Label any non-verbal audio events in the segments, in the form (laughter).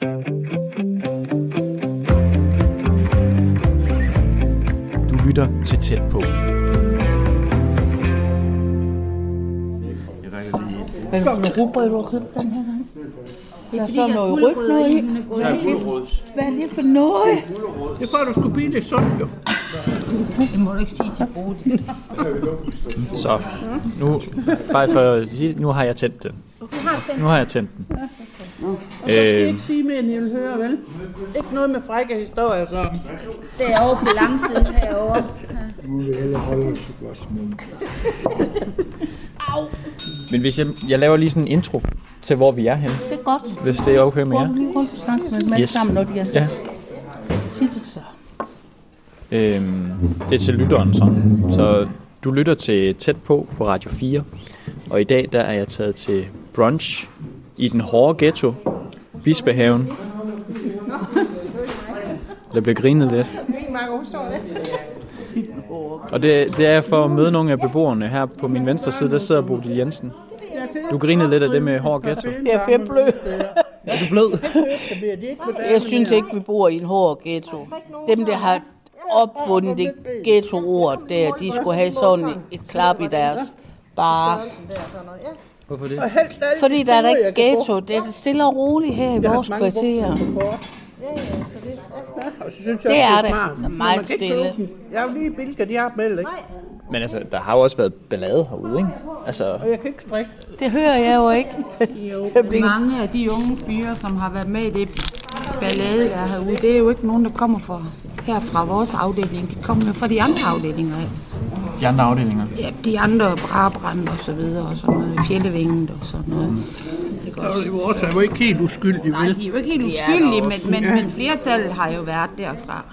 Du lytter til Tæt på. Hvad for noget rugbrød, du har købt den her gang? Der er sådan noget rødt noget i. Hvad er det, hvad er det for noget? Det er for, at du skulle blive det sundt, jo. Det må du ikke sige til Bodil. Så, nu, bare for at sige, nu har jeg tændt den. Nu har jeg tændt den. Og så skal jeg Øh, ikke sige mere, end jeg vil høre, vel? Ikke noget med frække historier, så. Det er over på langsiden herovre. men hvis jeg, jeg laver lige sådan en intro til, hvor vi er henne, Det er godt. hvis det er okay med jer. du lige rundt og snakke med dem alle Yes. sammen, når de er Ja, Sig det så. øhm, det er til lytteren sådan. Så du lytter til Tæt på på Radio 4. Og i dag, der er jeg taget til brunch i den hårde ghetto, Bispehaven. Der bliver grinet lidt. Og det, det er for at møde nogle af beboerne her på min venstre side, der sidder Bodil Jensen. Du grinede lidt af det med hård ghetto. Jeg er fedt blød. Er du blød? Jeg synes ikke, vi bor i en hård ghetto. Dem, der har opfundet det ghetto-ord der, de skulle have sådan et klap i deres bare. Hvorfor det? Fordi der er da ikke ghetto. Det er stille og roligt her i vores kvarter. Og så synes Det jeg, er også, det. smart. Det er meget stille. Jeg er jo lige i Bilka, de har dem ikke? Men altså, der har jo også været ballade herude, ikke? Altså, Og jeg kan ikke strikke. Det hører jeg jo ikke. Jo, (laughs) mange af de unge fyre, som har været med i det ballade, der er herude, det er jo ikke nogen, der kommer fra, her fra vores afdeling. De kommer jo fra de andre afdelinger af. De andre afdelinger. Ja, de andre brabrand og så videre, og sådan noget, fjeldevinget og sådan noget. Det også. Og vores er jo ikke helt uskyldige, Nej, vel? de er jo ikke helt uskyldige, men, men, men flertallet har jo været derfra.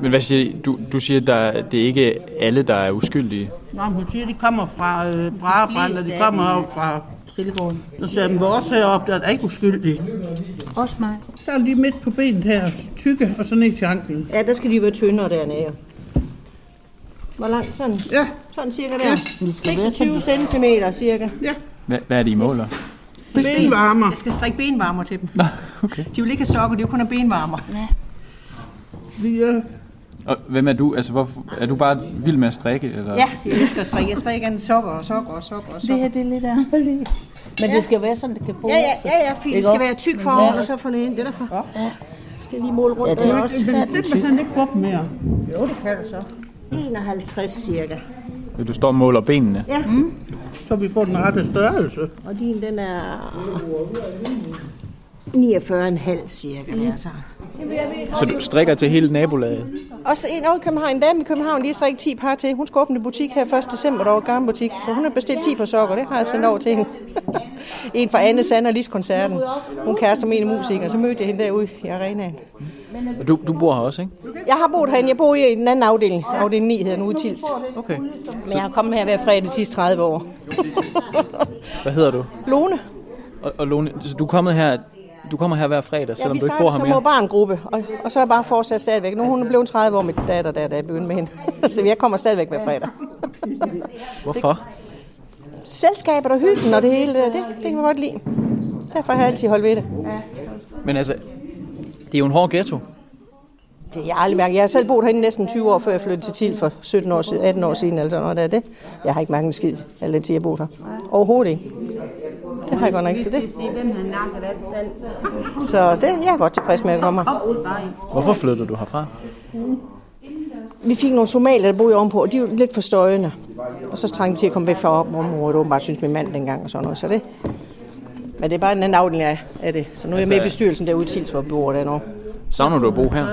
Men hvad siger du? Du siger, at der, det er ikke alle, der er uskyldige. Men hun siger, de kommer fra øh, Brabrand, og de kommer op fra Trillegården. Så siger den vores heroppe, der er ikke uskyldige. Også mig. Der er lige midt på benet her, tykke, og så ned til anklen. Ja, der skal de være tyndere dernede. Hvor langt? Sådan, Ja, sådan cirka der. 26 cm cirka. ja. Hvad, hvad er det, I måler? Benvarmer. Jeg skal strikke benvarmer til dem. Nå, okay. De vil ikke have sokker, de vil kun have benvarmer. Vi er Og hvem er du? Altså, hvorfor, er du bare vild med at strikke? Eller? Ja, jeg elsker at strikke. Jeg strikker en sokker og sokker og sokker og Det sokker. her det er lidt anderledes. Men det skal være sådan, det kan bruges. Ja, ja, ja, ja, fint. Det skal være tyk foroven og så for neden. Det er derfor. Ja. Skal jeg lige måle rundt Ja, det er der også. også. men simpelthen ikke brugt mere. Jo, det kan det så. 51 cirka. Du står og måler benene. Ja, Så vi får den rette størrelse. og din den er 49,5 cirka. Det er så. Så du strikker til hele nabolaget? Og så en over i København, en dame i København, lige strikket 10 par til. Hun skal åbne butik her 1. december, der var gammel butik. Så hun har bestilt 10 par sokker, det har jeg sendt over til hende. (laughs) en fra Anne Sand og koncerten. Hun kærester med en af musikere, så mødte jeg hende derude i arenaen. Og du, du bor her også, ikke? Jeg har boet herinde, jeg bor i den anden afdeling. Afdeling 9 hedder den ude i Tilst. Okay. Men jeg har kommet her hver fredag de sidste 30 år. (laughs) Hvad hedder du? Lone, Og, og Lone, så du er kommet her, du kommer her hver fredag, ja, selvom vi du ikke bor her som mere? mor barn gruppe, og, og så er jeg bare fortsat stadigvæk. Nu er hun blevet 30 år med datter, der, da jeg begyndte med hende. (laughs) så jeg kommer stadigvæk hver fredag. (laughs) Hvorfor? Selskabet og hyggen og det hele, det, det kan jeg godt lide. Derfor har jeg altid holdt ved det. Men altså, det er jo en hård ghetto. Det jeg har aldrig mærket. Jeg har selv boet herinde næsten 20 år, før jeg flyttede til Til for 17 år siden, 18 år siden. Altså, noget der er det. Jeg har ikke mærket en skid, al den tid jeg boet her. Overhovedet ikke. Det har jeg godt nok ikke, så det. Så det, jeg er godt tilfreds med at komme her. Op ud bare i. Hvorfor flyttede du herfra? Vi fik nogle somalier, der boede ovenpå, og de var lidt for støjende. Og så trængte vi til at komme væk fra området, åbenbart synes min mand dengang og sådan noget. Så det. Men det er bare en anden afdeling af det. Så nu er jeg med i Altså- bestyrelsen derude i Tils, hvor vi bor der nu. Savner du at bo her?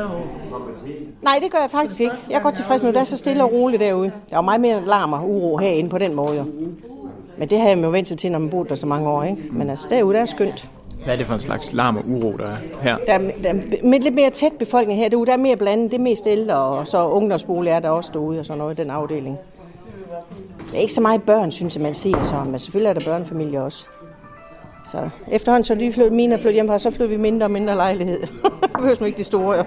Nej, det gør jeg faktisk ikke. Jeg er godt tilfreds med, det er så stille og roligt derude. Der er meget mere larm og uro herinde på den måde. Jo. Men det har jeg jo sig til, når man boet der så mange år. Ikke? Men altså, derude der er skønt. Hvad er det for en slags larm og uro, der er her? Der er, der er med lidt mere tæt befolkning her. Derude der er mere blandet. Det er mest ældre, og så ungdomsbolig er der også derude og sådan noget i den afdeling. Der er ikke så meget børn, synes jeg, man ser så. Men selvfølgelig er der børnefamilier også. Så efterhånden, så de flyttede, mine er flyttet hjemmefra, så flyttede vi mindre og mindre lejlighed. (laughs) Det behøver nu ikke de store,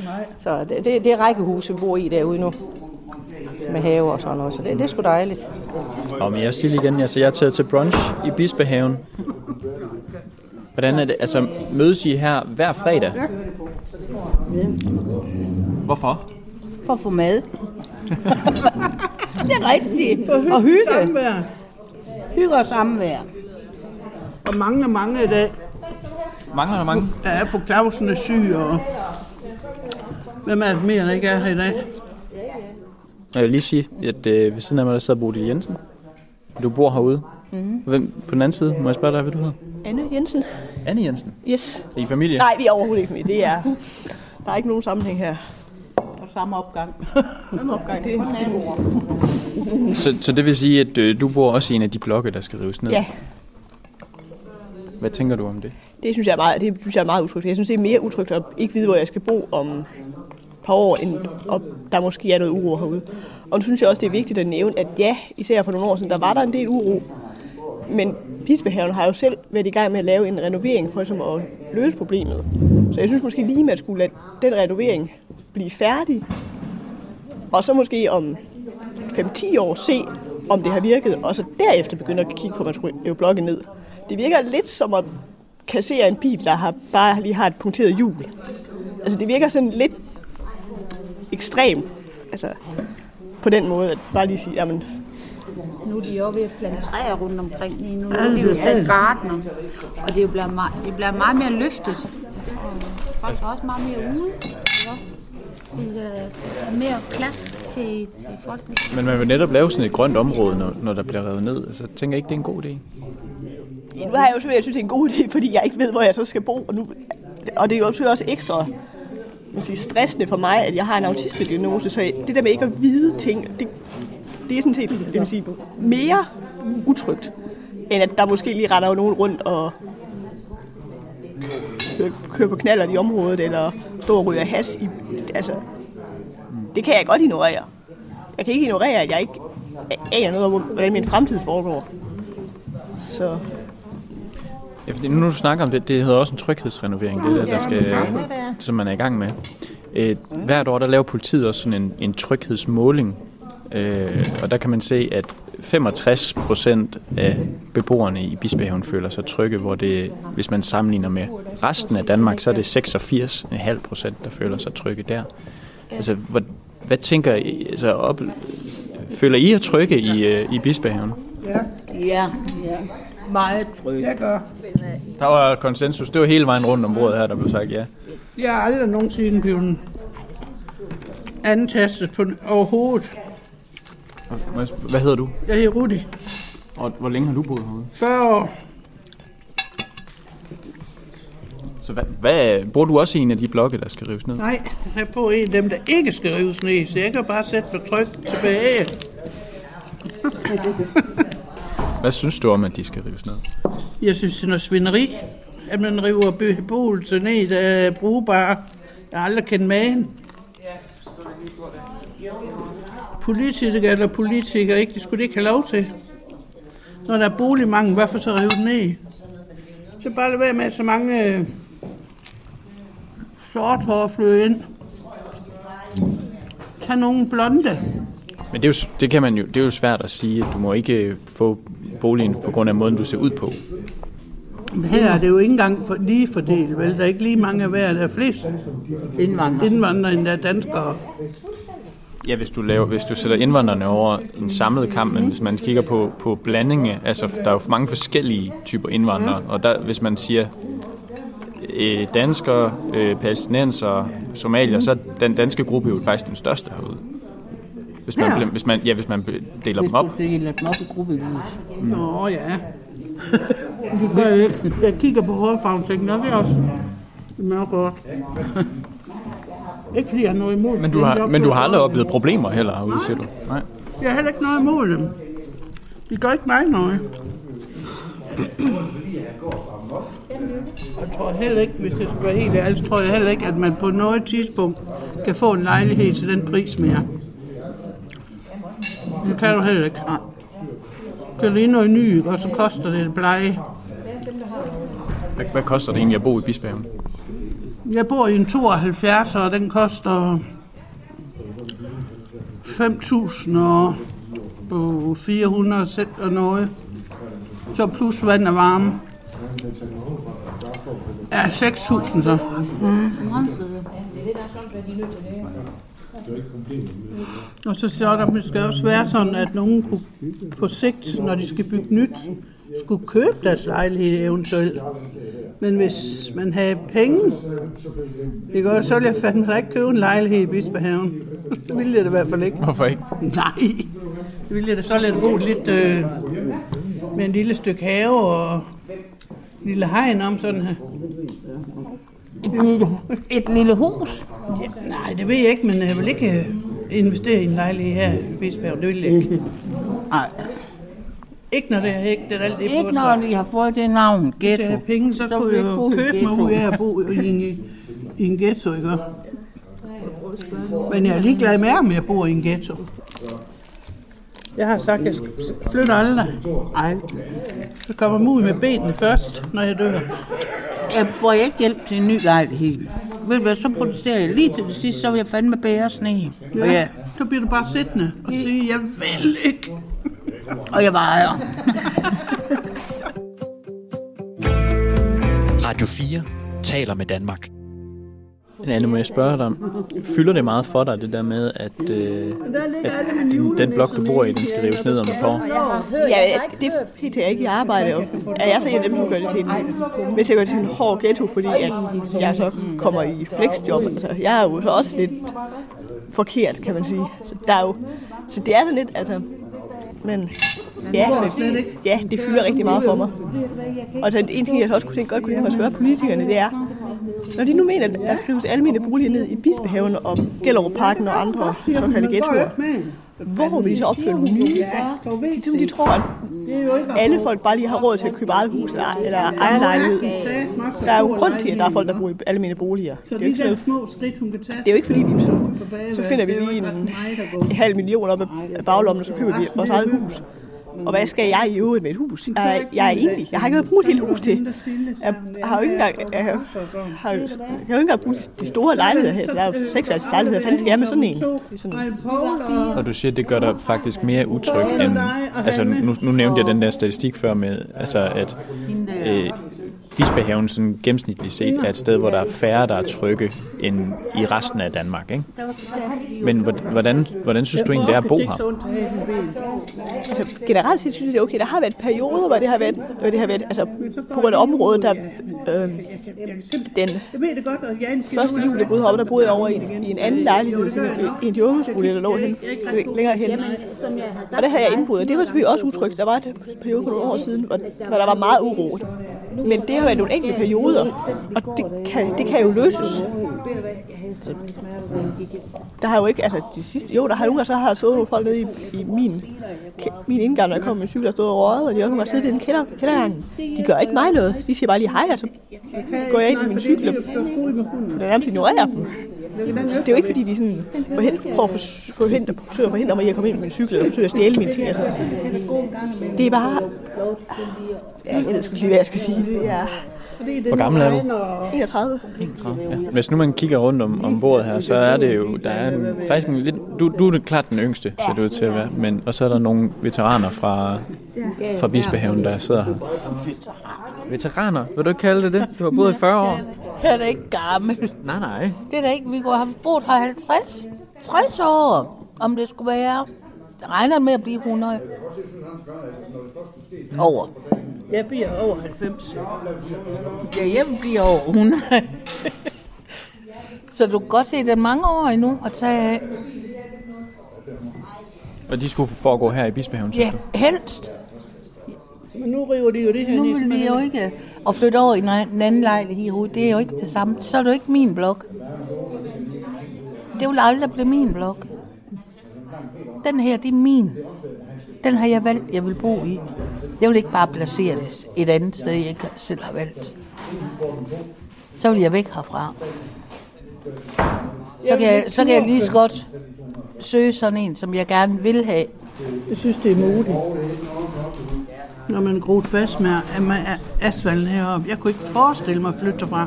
jo. Så det, det, det er rækkehus, vi bor i derude nu. Med have og sådan noget, så det, det er sgu dejligt. Nå, men jeg siger lige igen, altså, jeg er taget til brunch i Bispehaven. Hvordan er det? Altså, mødes I her hver fredag? Hvorfor? For at få mad. (laughs) det er rigtigt. Og hygge. Samvær. Hygge og samvær. Og mange, mange i dag. Mangler der mange? Der er på Clausen er syg, og hvem er det mere, der ikke er her i dag? Jeg vil lige sige, at øh, ved siden af mig, der sidder Bodil Jensen. Du bor herude. Mm-hmm. Hvem på den anden side? Må jeg spørge dig, hvad du hedder? Anne Jensen. Anne Jensen. Yes. Er I familie? Nej, vi er overhovedet ikke med. Det er, der er ikke nogen sammenhæng her. Og samme opgang. Samme opgang, det, det Så, så det vil sige, at øh, du bor også i en af de blokke, der skal rives ned? Ja, Hvad tænker du om det? det synes jeg er meget, det synes jeg er meget utrygt. Jeg synes, det er mere utrygt at ikke vide, hvor jeg skal bo om par år, end og der måske er noget uro herude. Og nu synes jeg også, det er vigtigt at nævne, at ja, især for nogle år siden, der var der en del uro. Men Bispehaven har jo selv været i gang med at lave en renovering for ligesom at løse problemet. Så jeg synes måske lige, man skulle lade den renovering blive færdig. Og så måske om 5-10 år se, om det har virket, og så derefter begynde at kigge på, at man skulle rive blokken ned. Det virker lidt som at kassere en bil, der har, bare lige har et punkteret hjul. Altså det virker sådan lidt ekstremt, altså på den måde, at bare lige sige, jamen, Nu er de jo ved at plante træer rundt omkring lige nu. Nu er de jo sat gardner, og det er jo blevet meget, det bliver meget mere løftet. Jeg tror, folk er også meget mere ude. ikke? Fordi Der er mere plads til, til folk. Men man vil netop lave sådan et grønt område, når, når der bliver revet ned. Altså, tænker jeg ikke, det er en god idé? Ja, nu har jeg jo selvfølgelig, jeg synes, det er en god idé, fordi jeg ikke ved, hvor jeg så skal bo. Og, nu, og det er jo selvfølgelig også ekstra man sige, stressende for mig, at jeg har en autisme-diagnose, så det der med ikke at vide ting, det, det er sådan set det vil sige, mere utrygt, end at der måske lige retter nogen rundt og kører, kører på knaller i området, eller står og ryger has. I, altså, det kan jeg godt ignorere. Jeg kan ikke ignorere, at jeg ikke aner noget om, hvordan min fremtid foregår. Så Ja, fordi nu du snakker om det, det hedder også en tryghedsrenovering, det der, der skal, som man er i gang med. Øh, hvert år der laver politiet også sådan en, en tryghedsmåling, øh, og der kan man se, at 65 procent af beboerne i Bispehaven føler sig trygge, hvor det, hvis man sammenligner med resten af Danmark, så er det 86,5 procent, der føler sig trygge der. Altså, hvad, hvad tænker I, altså, op, føler I jer trygge i, øh, i Bispehaven? Ja, ja. Meget tryg. Jeg gør. Der var konsensus. Det var hele vejen rundt om bordet her, der blev sagt ja. Jeg har aldrig nogensinde blevet antastet på overhovedet. Hvad, hvad hedder du? Jeg hedder Rudi. Og hvor længe har du boet herude? 40 år. Så hvad, hvad, bor du også i en af de blokke, der skal rives ned? Nej, jeg bor en af dem, der ikke skal rives ned, så jeg kan bare sætte mig trygt tilbage. (laughs) Hvad synes du om, at de skal rives ned? Jeg synes, det er noget svineri, at man river beboelse ned, der er brugbare. Jeg har aldrig kendt magen. Politikere eller politikere, ikke? Det skulle de ikke have lov til. Når der er boligmangel, hvorfor så rive den ned? Så bare lade være med så mange øh, sort hår flyve ind. Tag nogle blonde. Men det, er jo, det, kan man jo, det er jo svært at sige, at du må ikke få boligen på grund af måden, du ser ud på. Her er det jo ikke engang for, lige fordelt, vel? Der er ikke lige mange hver, der er flest Indvandrere. indvandrere, end der er danskere. Ja, hvis du, laver, hvis du sætter indvandrerne over en samlet kamp, men hvis man kigger på, på blandinge, altså der er jo mange forskellige typer indvandrere, og der, hvis man siger øh, danskere, øh, palæstinenser, somalier, så er den danske gruppe jo faktisk den største herude. Hvis man, Ja. hvis man, ja, hvis man deler dem op. Hvis du deler dem op i gruppevis. Nå ja. Det gør jeg ikke. Jeg kigger på hårfarven og tænker, nå, det er også meget godt. Ikke fordi jeg har noget imod Men du har, men du har aldrig oplevet problemer heller herude, siger du? Nej. Jeg har heller ikke noget imod dem. De gør ikke mig noget. Jeg tror heller ikke, hvis jeg skal være helt ærlig, så tror jeg heller ikke, at man på noget tidspunkt kan få en lejlighed til den pris mere. Det kan du heller ikke. Det er lige noget ny, og så koster det et pleje. Hvad, hvad koster det egentlig at bo i Bispehaven? Jeg bor i en 72, og den koster 5.000 og på 400 sæt og noget. Så plus vand og varme. Ja, 6.000 så. Og så så der måske også være sådan, at nogen kunne på sigt, når de skal bygge nyt, skulle købe deres lejlighed eventuelt. Men hvis man havde penge, det gør, så ville jeg fandme ikke købe en lejlighed i Bispehaven. Det ville jeg da i hvert fald ikke. Hvorfor ikke? Nej, det ville jeg da så lade bo lidt øh, med en lille stykke have og en lille hegn om sådan her. Et lille hus. Ja, nej, det ved jeg ikke, men jeg vil ikke øh, investere i en lejlighed her i Bispehaven. Det vil jeg ikke. Nej, Ikke når det er ikke det er alt det er på, ikke når de har fået det navn, Hvis jeg ghetto. havde penge, så, Så kunne jeg jo købe mig ghetto. ud af at bo i en, i en ghetto, ikke? Men jeg er ligeglad med, om jeg bor i en ghetto. Jeg har sagt, at jeg flytter aldrig. Ej, Så kommer ud med benene først, når jeg dør. jeg får ikke hjælp til en ny lejlighed. Ved du hvad, så protesterer jeg lige til det sidste, så vil jeg fandme bære sne. Og ja, Så bliver du bare siddende og sige, jeg vil ikke. og jeg vejer. Radio 4 taler med Danmark. Men Anne, må jeg spørge dig, fylder det meget for dig, det der med, at, øh, at din, den blok, du bor i, den skal rives ned om et par år? Ja, det er helt jeg ikke Jeg arbejde, er jeg så en af dem, som gør det til en, hvis jeg gør det til en hård ghetto, fordi at jeg så kommer i flexjob. Altså, jeg er jo så også lidt forkert, kan man sige. Så, der er jo, så det er sådan lidt, altså, men ja, så, ja, det fylder rigtig meget for mig. Og så en ting, jeg så også kunne tænke godt kunne tænke mig at spørge politikerne, det er, når de nu mener, at der skrives almene boliger ned i Bispehaven og Gellerup-parken og andre såkaldte ghettoer, hvor vil de så opføre nogle nye? De, de tror, at alle folk bare lige har råd til at købe eget hus eller, eller ejerlejlighed. Der er jo grund til, at der er folk, der bor i almindelige boliger. Så Det er jo ikke, små skridt, det er jo ikke fordi, vi så, så finder vi lige en, en halv million op af baglommen, og så køber vi vores eget hus. Og hvad skal jeg i øvrigt med et hus? Jeg, er- jeg er enlig. Jeg har ikke noget at bruge et helt hus til. Jeg har jo ikke engang, jeg har, har, jeg har jo ikke engang brugt de store lejligheder her, så der er jo seks lejligheder. Hvad fanden skal jeg med sådan en? Sådan, Og du siger, at det gør dig faktisk mere utryg end... Altså, nu, nu nævnte jeg den der statistik før med, altså at øh, Bispehaven sådan gennemsnitligt set er et sted, hvor der er færre, der er trygge, end i resten af Danmark, ikke? Men hvor- hvordan, hvordan synes du egentlig, det er at bo her? altså, generelt set synes jeg, okay. Der har været perioder, hvor det har været, hvor det har været altså, på grund af området, der øh, den første jul, jeg boede heroppe, der boede jeg over i, en- i en anden lejlighed, sådan en, ungdomsbolig, der lå hen, længere hen. Og der havde jeg indbrud, og det var selvfølgelig også utrygt. Der var et periode for nogle år siden, hvor, hvor der var meget uro. Men det har været nogle enkelte perioder, og det kan, det kan jo løses. Så, der har jo ikke, altså de sidste, jo, der har nogle gange så har der stået nogle folk nede i, i min, min indgang, når jeg kom med cykel, og stod og røget, og de har nogle gange siddet i den kælder, kældergangen. De gør ikke mig noget. De siger bare lige hej, og så går jeg ind i min cykel, for det nærmest ignorerer dem. Så det er jo ikke, fordi de sådan forhindrer, prøver at for- forhindre, forsøger at forhindre mig i at komme ind på min cykel, eller forsøger at stjæle mine ting. Altså. Det er bare... Ja, jeg ved sgu lige, hvad jeg skal sige. Det er Hvor gammel er du? 31. Ja. Hvis nu man kigger rundt om, om bordet her, så er det jo, der er en, faktisk en lidt, du, du er det klart den yngste, ser det ud til at være, men, og så er der nogle veteraner fra, fra Bispehaven, der sidder her. Veteraner? Vil du ikke kalde det det? Du har boet i 40 år. Jeg er da ikke gammel. Nej, nej. Det er da ikke, vi kunne have boet her 50, 60 år, om det skulle være. Regner med at blive 100. Over. Jeg bliver over 90. Ja, jeg vil blive over 100. Så du kan godt se, at det er mange år endnu at tage af. Og de skulle foregå her i Bispehaven, Ja, helst. Men nu river de jo det her Nu vil de jo ikke at flytte over i en en anden lejlighed herude. Det er jo ikke det samme. Så er det jo ikke min blok. Det vil aldrig blive min blok. Den her, det er min. Den har jeg valgt, jeg vil bo i. Jeg vil ikke bare placere det et andet sted, jeg ikke selv har valgt. Så vil jeg væk herfra. Så kan jeg, så kan jeg lige så godt søge sådan en, som jeg gerne vil have. Jeg synes, det er modigt. Når man er groet fast med at man er asfalten heroppe. Jeg kunne ikke forestille mig at flytte fra.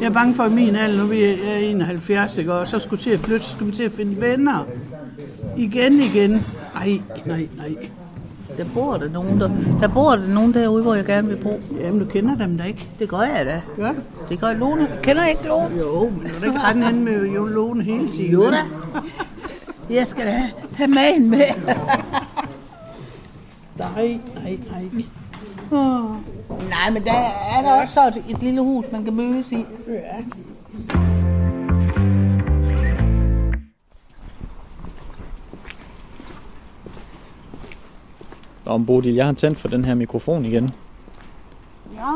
Jeg er bange for, at min alder, nu er jeg 71, ikke? og så skulle til at flytte, så skulle man til at finde venner. Igen, igen. Nej, nej, nej. Der bor der nogen, der, der bor der nogen derude, hvor jeg gerne vil bo. Jamen, du kender dem da ikke. Det gør jeg da. Gør du? Det gør Lone. Kender jeg ikke Lone? Jo, men du ikke rende hen med jo Lone hele tiden. Jo da. Jeg skal da have, have magen med. Nej, nej, nej. Åh. Nej, men der er der også så et, et lille hus, man kan mødes i. Ja. Om Bodil, jeg har tændt for den her mikrofon igen. Ja,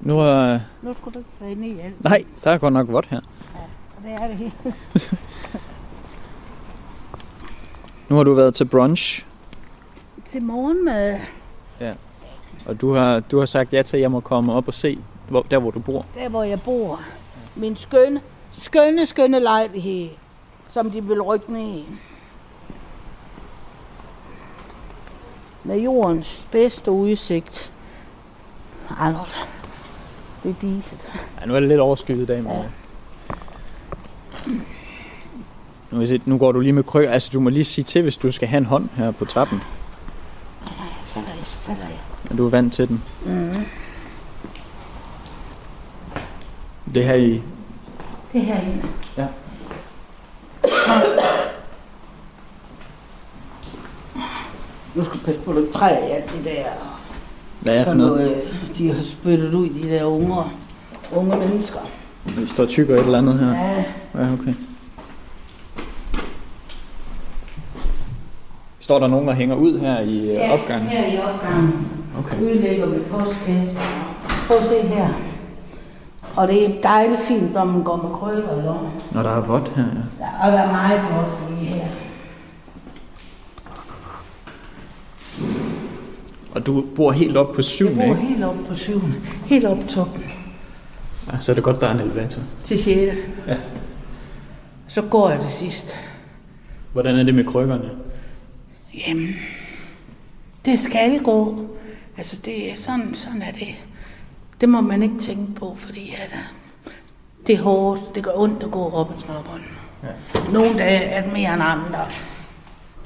Nu er... nu skulle du ikke tage ind i alt. Nej, der er godt nok vådt her. Og det er det hele. (laughs) Nu har du været til brunch, Til morgenmad. og du har, du har sagt ja til, at jeg må komme op og se, hvor, der hvor du bor. Der, hvor jeg bor. Min skønne, skønne, skønne lejlighed, som de vil rykke ned i. Med jordens bedste udsigt. Nu er det- er diset. Ja, nu er det lidt overskyet i dag, men... Nu, vil jeg se, nu går du lige med krykker. Altså, du må lige sige til, hvis du skal have en hånd her på trappen. Falder jeg, falder jeg. Er du er vant til den? Mm. Det her i... Det her herinde. Ja. Nu skal du passe på, at du ikke træder i alt det der. Hvad er for Sådan noget? øh, de har spyttet ud, de der unger, unge mennesker. Der står tykker et eller andet her. Ja, Ja, okay. Står der nogen, der hænger ud her i øh, ja opgangen? her i opgangen. Okay. Udlægger med postkasse. Prøv at se her. Og det er dejligt fint, når man går med krykker år. Når der er vådt her, ja. Der er meget godt lige her. Og du bor helt op på Jeg syvende, bor ikke? helt oppe på syvende. Helt oppe på toppen. Ja, så er det godt, der er en elevator. Til sjette. Ja. Så går jeg det sidst. Hvordan er det med krykkerne? Jamen, det skal gå. Altså, det er sådan, sådan er det. Det må man ikke tænke på, fordi at, øh, det er hårdt. Det gør ondt at gå op ad trapperne. Ja. Nogle dage er det mere end andre.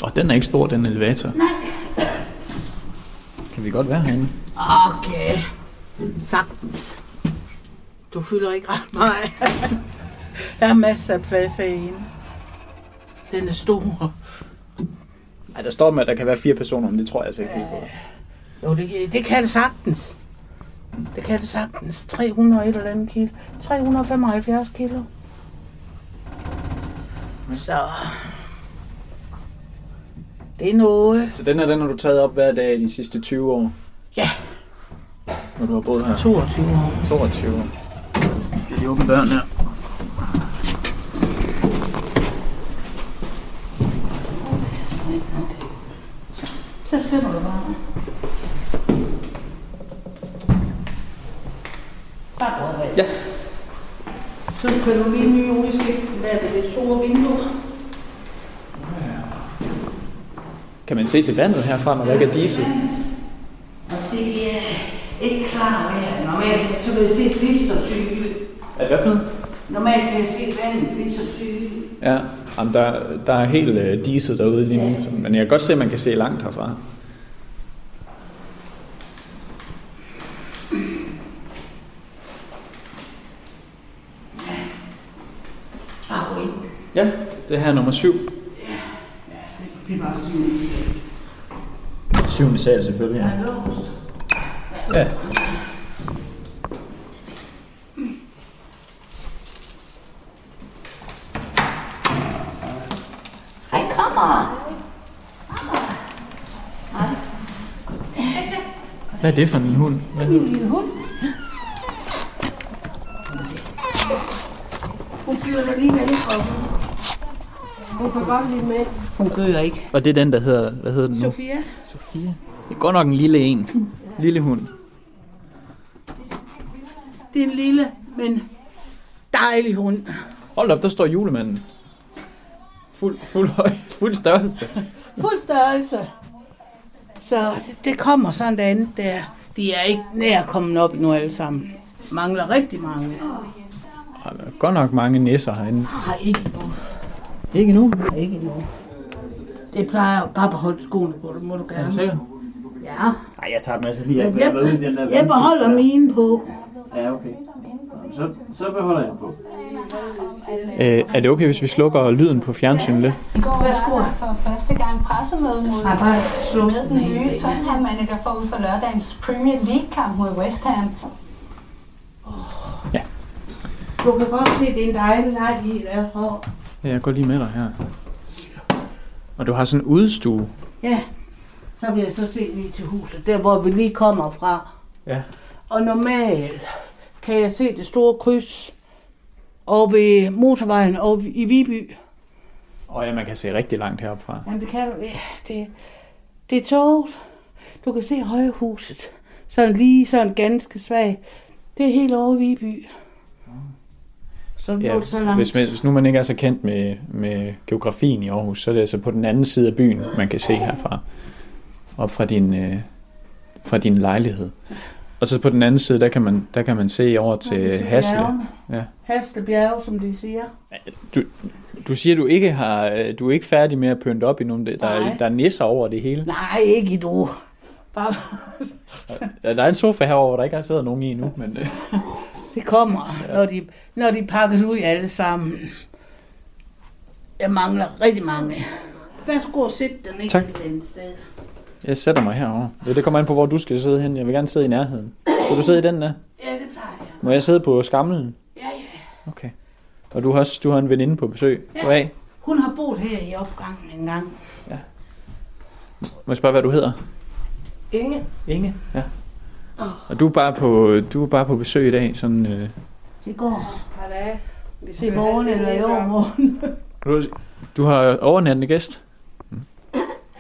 Og den er ikke stor, den elevator. Nej. Kan vi godt være herinde? Okay. Sagtens. Du fylder ikke ret meget. (laughs) Der er masser af plads herinde. Den er stor. Ej, der står med, at der kan være fire personer, men det tror jeg altså ikke på. Jo, det, kan- det kan det sagtens. Det kan det sagtens. 300 et eller andet kilo. 375 kilo. Så... Det er noget. Så den er den, har du taget op hver dag de sidste 20 år? Ja. Når du har boet her? 22 år. 22 år. Skal de åbne døren her? Så finder du bare. Bare. Ja. Så kan du lige nyde udsigten der ved det store vindue. Kan man se til vandet herfra, når der ikke er diesel? Og det er ikke klar vejr. Normalt så kan jeg se lige så tydeligt. Er hvad for noget? Normalt kan jeg se vandet lige så tydeligt. Ja, Jamen, der, der er helt uh, diesel derude lige nu, så, men jeg kan godt se, at man kan se langt herfra. Ja, det her er nummer 7. Det er bare sygt. Syvende sal selvfølgelig. Ja. Hej, kommer. Hvad er det for en hund? Hvad En hedder lille hund. Hun flytter lige velkommen. Hun kan godt lide mænd. Hun gør ikke. Og det er den, der hedder, hvad hedder den nu? Sofia. Sofia. Det er godt nok en lille en. Lille hund. Det er en lille, men dejlig hund. Hold op, der står julemanden. Fuld, fuld, høj, (laughs) fuld størrelse. Fuld størrelse. Så det kommer sådan det andet der. De er ikke nær kommet op endnu alle sammen. Mangler rigtig mange. Der er godt nok mange nisser herinde. Nej, ikke endnu. Ikke nu. Ikke endnu. Det plejer jeg bare beholde skoene på, det må du gerne. sikker? Ja. Nej, jeg tager dem altså lige Jeg, jeg, jeg beholder mine på. Ja, okay. Så, så beholder jeg på. Øh, er det okay, hvis vi slukker lyden på fjernsynet lidt? I går var der for første gang pressemøde mod Nej, bare slå med den nye Tottenham-manager forud for lørdagens Premier League-kamp mod West Ham. Du kan godt se, det er en dejlig lejlighed der for. Ja, jeg går lige med dig her. Og du har sådan en udstue. Ja, så vil jeg så se lige til huset, der hvor vi lige kommer fra. Ja. Og normalt kan jeg se det store kryds over ved motorvejen og i Viby. Og ja, man kan se rigtig langt heroppe fra. Jamen det kan du, ja, det, det er toget. Du kan se højhuset. Sådan lige sådan ganske svag. Det er helt over Viby. Så Ja, så langt. hvis, man, hvis nu man ikke er så kendt med, med geografien i Aarhus, så er det altså på den anden side af byen, man kan se herfra. Op fra din, øh, fra din lejlighed. Og så på den anden side, der kan man, der kan man se over til Hasle. Ja. Hasle bjerge, som de siger. Du, du siger, du ikke har, du er ikke færdig med at pynte op i nogen. Der, er, Nej. der er nisser over det hele. Nej, ikke du. Bare, Der er en sofa herover, hvor der ikke har siddet nogen i endnu. Men, øh, det kommer, når de, når de pakker ud alle sammen. Jeg mangler rigtig mange. Værsgo og sæt den ikke Tak. andet sted. jeg sætter mig herover. Ja, det kommer an på, hvor du skal sidde hen. Jeg vil gerne sidde i nærheden. Vil du sidde i den der? Ja, det plejer jeg. Må jeg sidde på skamlen? Ja, ja. Okay. Og du har, også, du har en veninde på besøg. Goddag. Hun har boet her i opgangen en gang. Må jeg spørge, hvad du hedder? Inge. Inge. Ja. Og du er bare på, du er bare på besøg i dag, sådan... Øh, I går. Hej Til i morgen eller i overmorgen. du, du har overnattende gæst. Mm.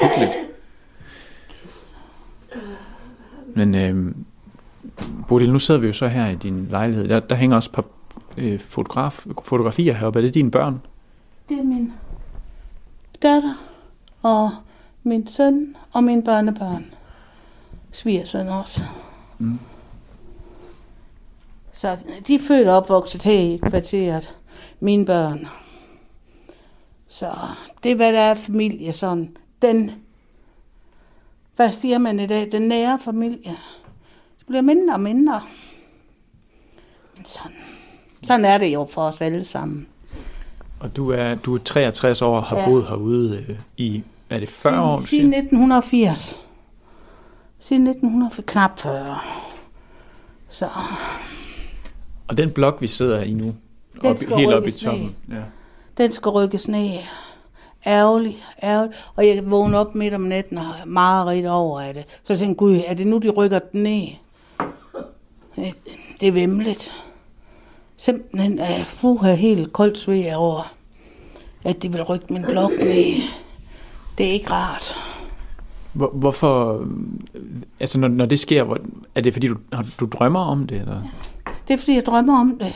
Hyggeligt. Men øh, Bodil, nu sidder vi jo så her i din lejlighed. Der, der hænger også et par øh, fotograf, fotografier heroppe. Er det dine børn? Det er min datter og min søn og min børnebørn. Svigersøn også. Mm. Så de er født og opvokset her i kvarteret. Mine børn. Så det er, hvad der er familie sådan. Den, hvad siger man i dag? Den nære familie. Det bliver mindre og mindre. Men sådan, sådan er det jo for os alle sammen. Og du er, du er 63 år og har Ja. boet herude øh, i, er det 40 år? Siden siger? 1980. Siden 1980, knap 40. Så Og den blok, vi sidder i nu, Den op, helt oppe i toppen. Ja. den skal rykkes ned. Ærgerlig, ærgerlig. Og jeg vågner op midt om natten og har meget over af det. Så jeg tænkte, gud, er det nu, de rykker den ned? Det er vemmeligt. Simpelthen er jeg fuha helt koldt sved over, at de vil rykke min blok ned. Det er ikke rart. Hvor, hvorfor, altså når, når det sker, hvor, er det fordi, du, du drømmer om det? Eller? Det er, fordi jeg drømmer om det.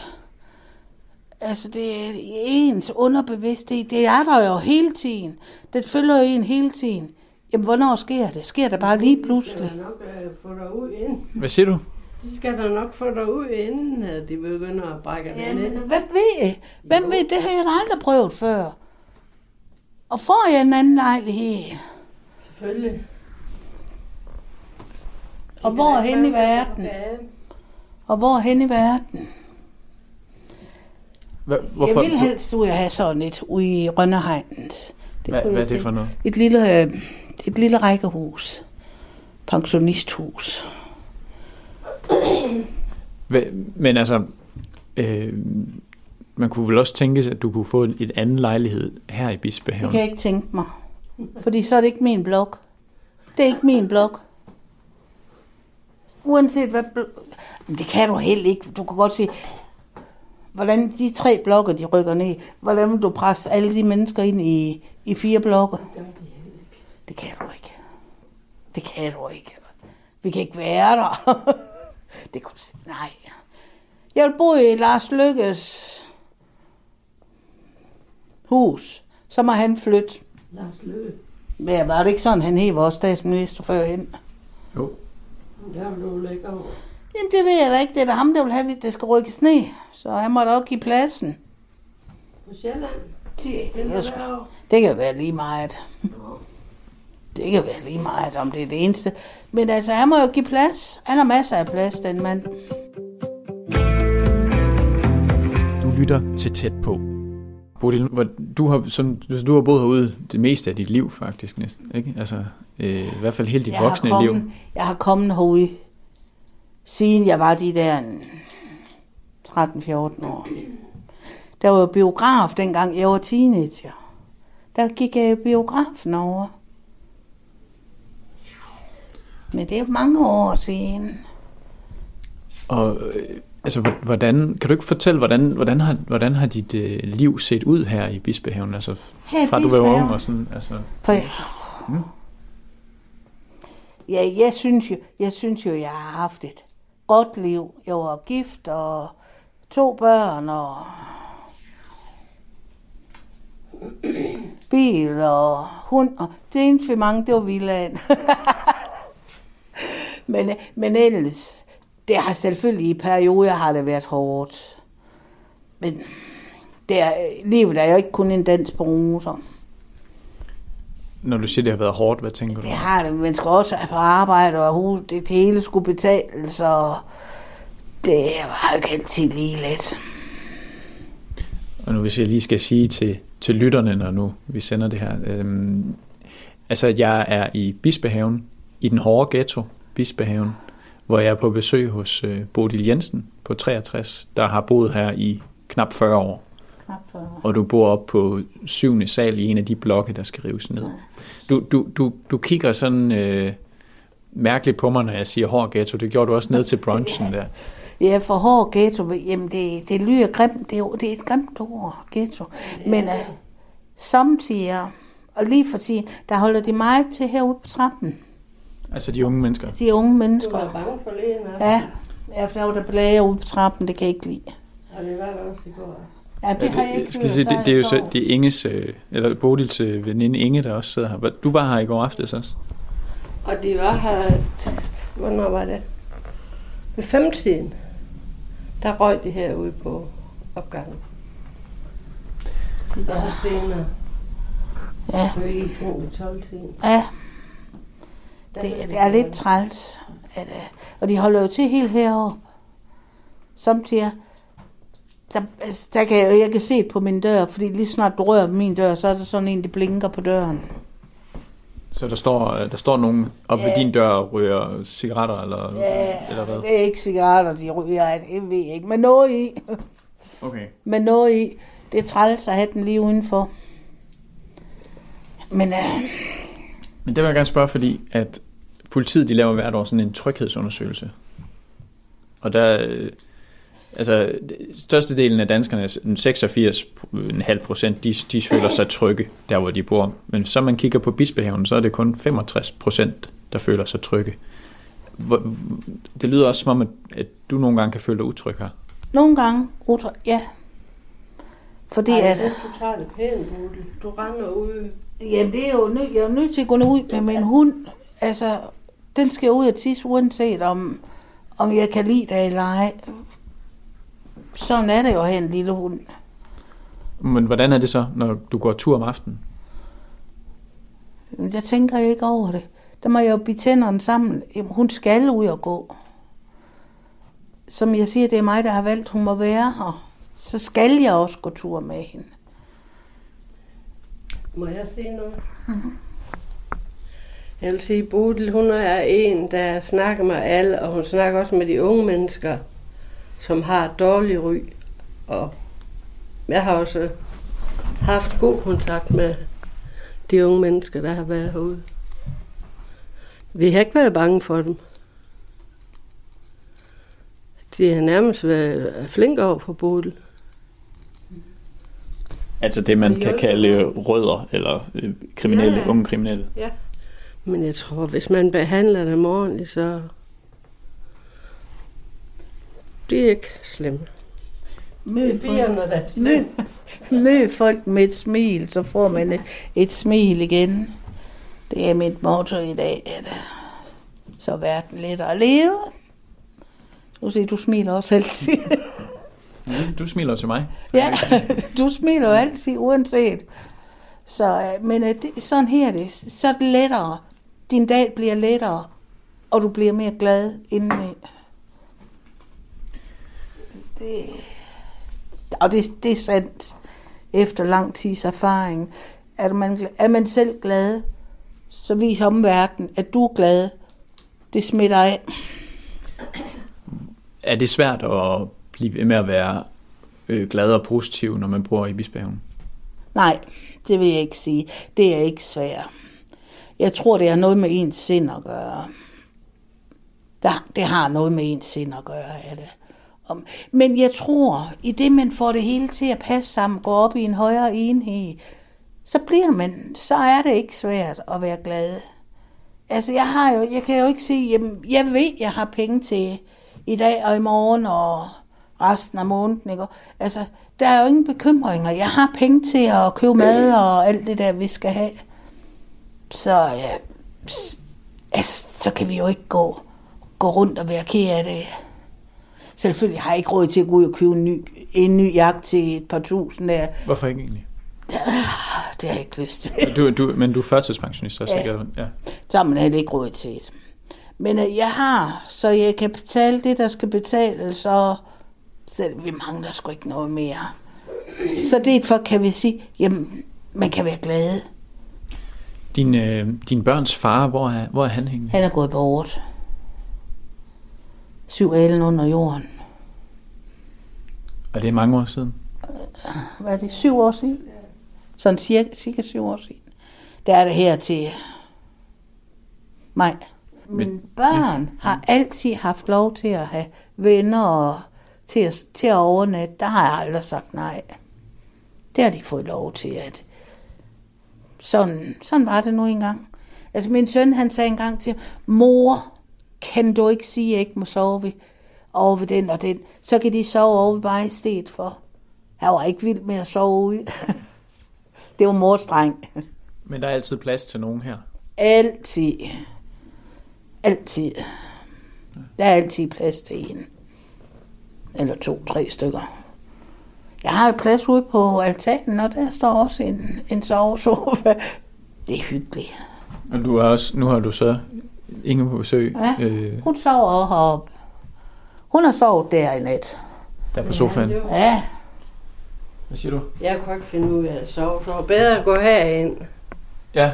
Altså, det er ens underbevidsthed. Det er der jo hele tiden. Det følger jo en hele tiden. Jamen, hvornår sker det? Sker det bare lige pludselig? nok øh, få dig ud inden. Hvad siger du? De skal da nok få dig ud inden, at de begynder at brække dig ned. Jamen, hvem ved? Hvem ved? Det har jeg aldrig prøvet før. Og får jeg en anden lejlighed? Selvfølgelig. Og hvor henne i verden? Og hvor henne i verden? Hvad, Hvorfor? Jeg vil helst ud have sådan et ude i Rønnehegnet. hvad, kunne hvad er det for noget? Et lille, øh, et lille rækkehus. Pensionisthus. Men altså, øh, man kunne vel også tænke sig, at du kunne få en- et anden lejlighed her i Det Bispehaven. kan jeg ikke tænke mig. Fordi så er det ikke min blok. Det er ikke min blok. Uanset hvad... Bl- det kan du heller ikke. Du kan godt se, hvordan de tre blokke, de rykker ned. Hvordan vil du presse alle de mennesker ind i, i fire blokke? Det kan du ikke. Det kan du ikke. Vi kan ikke være der. (laughs) det kunne, nej. Jeg vil bo i Lars Lykkes hus. Så må han flytte. Lars Løkke. Men var det ikke sådan, han hed vores statsminister førhen? Jo. Der vil du lægge over. Jamen, det ved jeg da ikke. Det er da ham, der vil have, at det skal rykkes ned. Så han må da også give pladsen. På Sjælland. Det, Det det, er det kan være lige meget. Det kan være lige meget, om det er det eneste. Men altså, han må jo give plads. Han har masser af plads, den mand. Du lytter til tæt på. Bodil, du har, som, du har boet herude det meste af dit liv faktisk næsten, ikke? Altså, øh, i hvert fald hele dit Jeg voksne har liv. kommet, Jeg har kommet herude, siden jeg var de der 13-14 år. Der var biograf dengang, jeg var teenager. Der gik jeg biografen over. Men det er mange år siden. Og øh, altså, hvor- hvordan, kan du ikke fortælle, hvordan, hvordan, har, hvordan har dit øh, liv set ud her i Bispehaven? Altså, Her fra du var ung og sådan, altså... For Ja, jeg synes, jo, jeg synes jo, jeg har haft et godt liv. Jeg var gift og to børn og bil og hund. Og det eneste vi mange, det var villaen. (laughs) men, men ellers, det har selvfølgelig i perioder har det været hårdt. Men det er, livet er jo ikke kun en dans på roser. Når du siger, det har været hårdt, hvad tænker du? Det har det. Man skal også på arbejde, og hu- det, det hele skulle betales, og det var jo ikke altid lige let. Og nu hvis jeg lige skal sige til, til lytterne, når nu vi sender det her. Øhm, altså, at jeg er i Bispehaven, i den hårde ghetto, Bispehaven, hvor jeg er på besøg hos øh, Bodil Jensen på 63, der har boet her i knap 40 år. Knap 40. Og du bor op på syvende sal i en af de blokke, der skal rives ned. Du, du, du, du kigger sådan øh, mærkeligt på mig, når jeg siger hård ghetto. Det gjorde du også ned til brunchen (laughs) der. Ja, for hård ghetto, jamen det, det lyder grimt, det er, det er et grimt ord, ghetto. Men uh, samtidig, og lige for tiden, der holder de meget til herude på trappen, Altså de unge mennesker. de unge mennesker. Du var bange for lægen også. Ja, ja for der var der blære ude på trappen, det kan jeg ikke lide. Og det var der også i går. Ja, det har jeg ikke skal sige, der det, det er jo så, det er Inges, øh, eller Bodils øh, veninde Inge, der også sidder her. Du var her i går aftes også. Og de var her, t- hvornår var det? Ved femtiden, der røg de herude på opgangen. Og så senere. Ja. Så vi gik seng ved 12 tiden. Ja, det, det er lidt træls. At, øh, og de holder jo til helt heroppe. Samtidig, der, altså, der kan jeg, jeg kan se det på min dør, fordi lige snart du rører ved min dør, så er der sådan en, der blinker på døren. Så der står, øh, der står nogen op ved Ja. din dør og ryger cigaretter, eller, eller hvad? Det er ikke cigaretter, de ryger, det ved jeg ikke. Men noget i. Okay. Men noget i. Det er træls at have den lige udenfor. Men øh, Men det vil jeg gerne spørge, fordi at politiet de laver hvert år sådan en tryghedsundersøgelse. Og der, øh, altså størstedelen af danskerne, 86,5 procent, de, de føler sig trygge der, hvor de bor. Men så man kigger på Bispehaven, så er det kun 65 procent, der føler sig trygge. Hvor, det lyder også som om, at, at du nogle gange kan føle dig utryg her. nogle gange, Rutter, ja. Fordi Ej, at... du tager det pænt, Bodil. Du render ud. Jamen, det er jo nø- jeg er nødt til at gå ud med min hund. Altså, den skal ud og tisse, uanset om, om jeg kan lide det eller ej. Sådan er det jo at have en lille hund. Men hvordan er det så, når du går tur om aftenen? Jeg tænker ikke over det. Der må jeg jo blive tænderne sammen. Hun skal ud og gå. Som jeg siger, det er mig, der har valgt, hun må være her. Så skal jeg også gå tur med hende. Må jeg sige noget? Jeg vil sige, Bodil, hun er en, der snakker med alle, og hun snakker også med de unge mennesker, som har et dårligt ry. Og jeg har også haft god kontakt med de unge mennesker, der har været herude. Vi har ikke været bange for dem. De har nærmest været flinke over for Bodil. Altså det, man kan kalde rødder, eller øh, kriminelle, Ja, ja. unge kriminelle. Ja. Men jeg tror, hvis man behandler dem ordentligt, så det er ikke slemt. Mød er Mød, mød folk med et smil, så får man et, et smil igen. Det er mit motto i dag, at øh, så er verden lettere at leve. Du siger, du smiler også altid. Mm, Du smiler til mig. ja, (laughs) du smiler jo altid, uanset. Så, øh, men øh, det, sådan her er det. Så er det lettere. Din dag bliver lettere, og du bliver mere glad indeni. Det, og det, det er sandt efter lang tids erfaring. Er man, er man selv glad, så vis omverdenen, at du er glad. Det smitter af. Er det svært at blive ved med at være øh, glad og positiv, når man bor i Bispehaven? Nej, det vil jeg ikke sige. Det er ikke svært. Jeg tror, det har noget med ens sind at gøre. Der, det har noget med ens sind at gøre, er det. Om, men jeg tror, i det man får det hele til at passe sammen, går op i en højere enhed, så bliver man, så er det ikke svært at være glad. Altså, jeg har jo, jeg kan jo ikke sige, jamen, jeg ved, jeg har penge til i dag og i morgen og resten af måneden, ikke? Altså, der er jo ingen bekymringer. Jeg har penge til at købe mad og alt det der, vi skal have. Så, ja, altså, så kan vi jo ikke gå, gå rundt og være ked af det. Selvfølgelig har jeg ikke råd til at gå ud og købe en ny, en ny jagt til et par tusind der. Hvorfor ikke egentlig? Det, det har jeg ikke lyst til. Du, du, men du er førtidspensionist også, Ja. ikke? Ja. Så har man heller ikke råd til det. Men øh, jeg har, så jeg kan betale det, der skal betales, og så vi mangler sgu ikke noget mere. Så det er for, kan vi sige, jamen, man kan være glad. Din, øh, din børns far, hvor er, hvor er han egentlig? Han er gået bort. Syv alen under jorden. Og det er mange år siden. Hvad er det? Syv år siden? Sådan cirka, cirka syv år siden. Der er det her til mig. Mine børn har altid haft lov til at have venner og til at, til at overnatte. Der har jeg aldrig sagt nej. Det har de fået lov til. At sådan, sådan var det nu engang. Altså min søn, han sagde engang til mor, kan du ikke sige, at jeg ikke må sove ved, over ved den og den? Så kan de sove over ved mig i stedet for. Han var ikke vild med at sove ude. (laughs) det var mors dreng. Men der er altid plads til nogen her. Altid. Altid. Der er altid plads til en. Eller to, tre stykker. Jeg har et plads ude på altanen, og der står også en, en sovesofa. Det er hyggeligt. Og du er også, nu har du så Inge på besøg. Ja. Øh, Hun sover heroppe. Hun har sovet der i nat. der på sofaen. var- Ja, Hvad siger du? Jeg kunne ikke finde ud af at sove, så det var bedre at gå herind. Ja.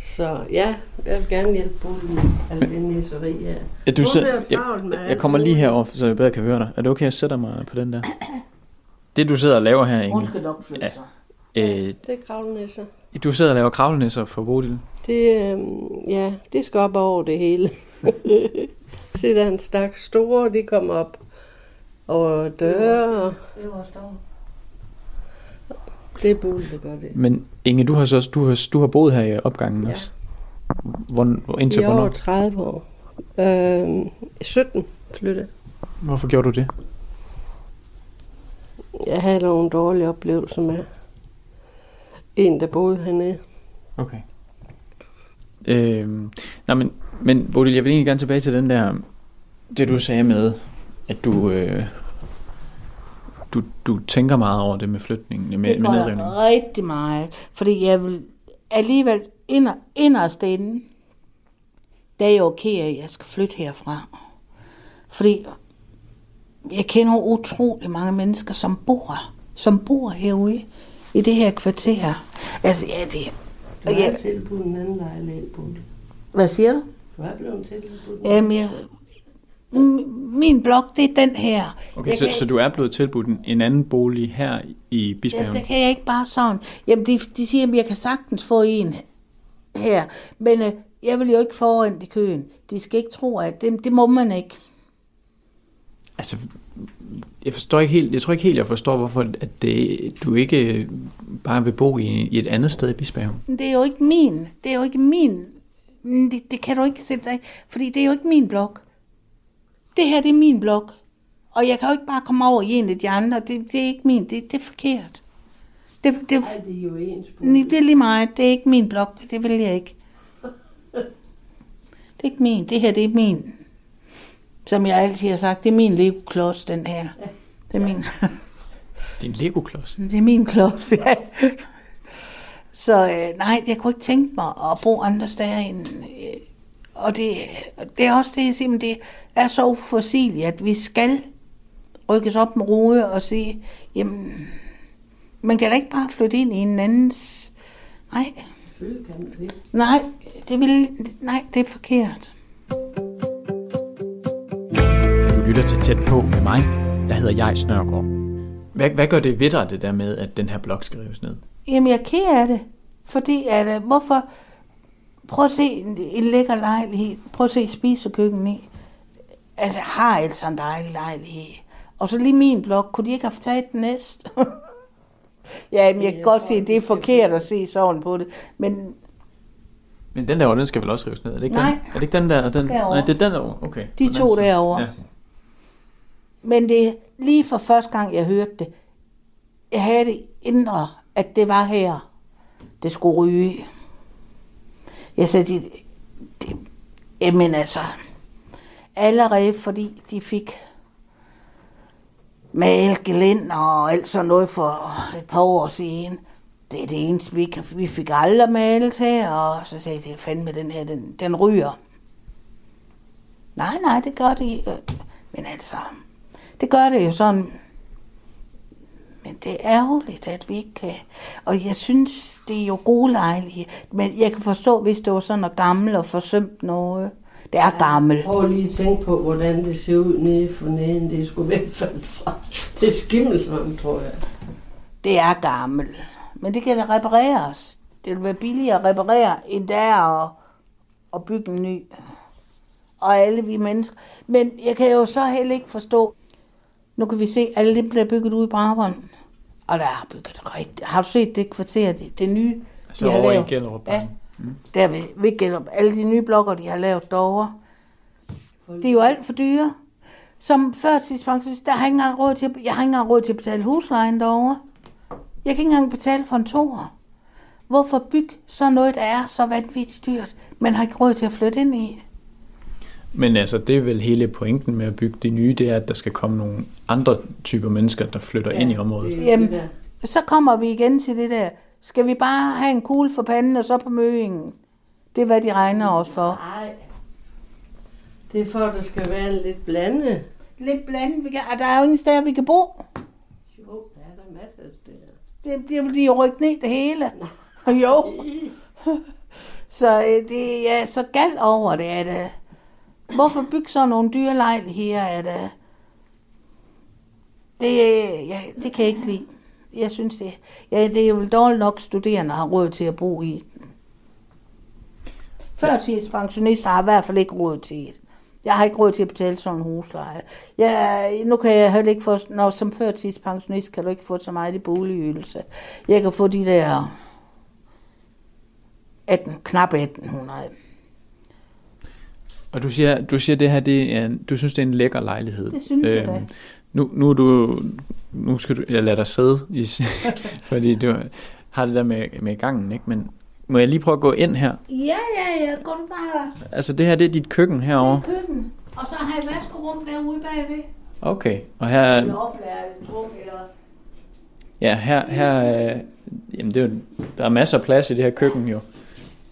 Så ja, jeg vil gerne hjælpe Bodil med alt det nisseri her. ja du Hun sidder, er jo travlt med jeg, jeg alt kommer lige herover, så jeg bedre kan høre dig. Er det okay, jeg sætter mig på den der? Det du sidder og laver her, hun Inge. skal nok flytte Ja. sig. Øh, Det er kravlenisser. du sidder og laver kravlenisser for Bodil. Det, øh, ja, det skal op over det hele. Se, der er en stak store, de kommer op over døre. Det var stort. Det er Bodil, der gør det. Men Inge, du har, så, også- du har, du har boet her i opgangen Ja. også. Hvor, hvor- indtil I over hvornår? 30 år. Øh, 17 flyttede. Hvorfor gjorde du det? Jeg havde nogle dårlige oplevelser med en, der boede hernede. Okay. Øhm, nej, men, men Bodil, jeg vil egentlig gerne tilbage til den der, det du sagde med, at du, øh, du, du tænker meget over det med flytningen, med, Det med nedrivningen. rigtig meget. Fordi jeg vil alligevel inder, inderst inde, der er jeg okay at jeg skal flytte herfra. Fordi jeg kender utrolig mange mennesker, som bor, som bor herude i det her kvarter. Altså, ja, det... Du har Ja, tilbudt en anden lejlighed, hvad siger du? Du har blevet tilbudt. Jamen, jeg, min blok, det er den her. Okay, Jeg så, kan- så du er blevet tilbudt en, en anden bolig her i Ja, Bispehaven? det kan jeg ikke bare sådan. Jamen, de, de siger, at jeg kan sagtens få en her. Men øh, jeg vil jo ikke foran i køen. De skal ikke tro, at det, det må man ikke. Altså, jeg forstår ikke helt, jeg tror ikke helt, jeg forstår, hvorfor at det, du ikke øh, bare vil bo i, i et andet sted i Bispehaven. Det er jo ikke min. Det er jo ikke min. Det, det kan du ikke sætte dig Fordi det er jo ikke min blok. Det her, det er min blok. Og jeg kan jo ikke bare komme over i en af de andre. Det, det er ikke min. Det, det er forkert. Det, det, Ej, det er jo ens. Nej, det er lige meget. Det er ikke min blok. Det vil jeg ikke. (laughs) Det er ikke min. Det her, det er min. Som jeg altid har sagt, det er min Lego-klods, den her. Det er min, (laughs) Din Lego-klods. det er min klods, ja. Så øh, nej, jeg kunne ikke tænke mig at bo andre steder end, og det, det er også det, jeg siger, men det er så uforsigeligt, at vi skal rykkes op med rode og sige, jamen, man kan da ikke bare flytte ind i en andens... Nej. Nej, det vil, nej, det er forkert. Lytter til Tæt på med mig. Jeg hedder jeg Snørgaard. Hvad, hvad gør det ved dig, det der med, at den her blog skal rives ned? Jamen, jeg er ked af det. Fordi, at, øh, hvorfor... Prøv at se en, en lækker lejlighed. Prøv at se spisekøkken i. Altså, jeg har altså en dejlig lejlighed. Og så lige min blok. Kunne de ikke have taget den næste? (laughs) ja, men jeg kan godt se, at det er forkert at se sådan på det. Men Men den der, den skal vel også rives ned? Er det ikke Nej. Den? Er det ikke den der? Den, Derovre. nej, det er den der. Okay. De to derovre. Ja. Men det lige for første gang, jeg hørte det. Jeg havde det indre, at det var her, det skulle ryge. Jeg sagde, det, det, jamen altså, allerede fordi de fik malet gelænder og alt sådan noget for et par år siden. Det er det eneste, vi, kan, vi fik aldrig malet her, og så sagde jeg, det fandme den her, den, den ryger. Nej, nej, det gør det. Men altså, det gør det jo sådan. Men det er ærgerligt, at vi ikke kan. Og jeg synes, det er jo gode lejligheder. Men jeg kan forstå, hvis det var sådan noget gammelt og forsømt noget. Det er gammelt. Prøv lige at tænke på, hvordan det ser ud nede for neden. Det skulle være faldet fra. Det er skimmelsvamp, tror jeg. Det er gammelt. Men det kan da repareres. Det vil være billigere at reparere, end det er at, at bygge en ny. Og alle vi mennesker. Men jeg kan jo så heller ikke forstå, nu kan vi se, at alle det bliver bygget ude i Brabrand. Og der er bygget rigtigt. Har du set det kvarter, det, det nye, Altså de har over i lavet? Gellerup. Ja, der ved, ved Gellerup. Alle de nye blokker, de har lavet derovre. Det er jo alt for dyre. Som førtidspensionist, der har jeg ikke engang råd til, jeg har ikke engang råd til at betale huslejen derovre. Jeg kan ikke engang betale for en toer. Hvorfor bygge så noget, der er så vanvittigt dyrt, men har ikke råd til at flytte ind i? Men altså, det er vel hele pointen med at bygge det nye, det er, at der skal komme nogle andre typer mennesker, der flytter ja, ind i området. Jamen, så kommer vi igen til det der. Skal vi bare have en kugle for panden og så på møingen? Det er, hvad de regner os for. Nej. Det er for, at der skal være lidt blande. Lidt blandet. Vi kan, og der er jo ingen steder, vi kan bo. Jo, der er der masser af steder. Det, det bliver jo rykket ned det hele. (laughs) jo. (laughs) Så øh, det er så galt over det, at øh, hvorfor bygge sådan nogle dyre lejligheder, at uh, det, ja, det kan jeg ikke lide. Jeg synes det, ja, det er jo dårligt nok studerende har råd til at bo i. Førtidspensionister har i hvert fald ikke råd til det. Jeg har ikke råd til at betale sådan en husleje. Ja, nu kan jeg heller ikke få, når som førtidspensionist kan du ikke få så meget i boligydelse. Jeg kan få de der 18, knap 1800. Og du siger, du siger det her, det er, du synes, det er en lækker lejlighed. Det synes jeg da. Nu, nu, er du, nu skal du, jeg lader dig sidde, i, (laughs) fordi du har det der med, med gangen, ikke? Men må jeg lige prøve at gå ind her? Ja, ja, ja. Går du bare Altså det her, det er dit køkken herovre. køkken, og så har jeg vaskerum derude bagved. Okay, og her, Eller oplærelsesrum, eller... ja, her, her øh, jamen det er jo, der er masser af plads i det her køkken jo.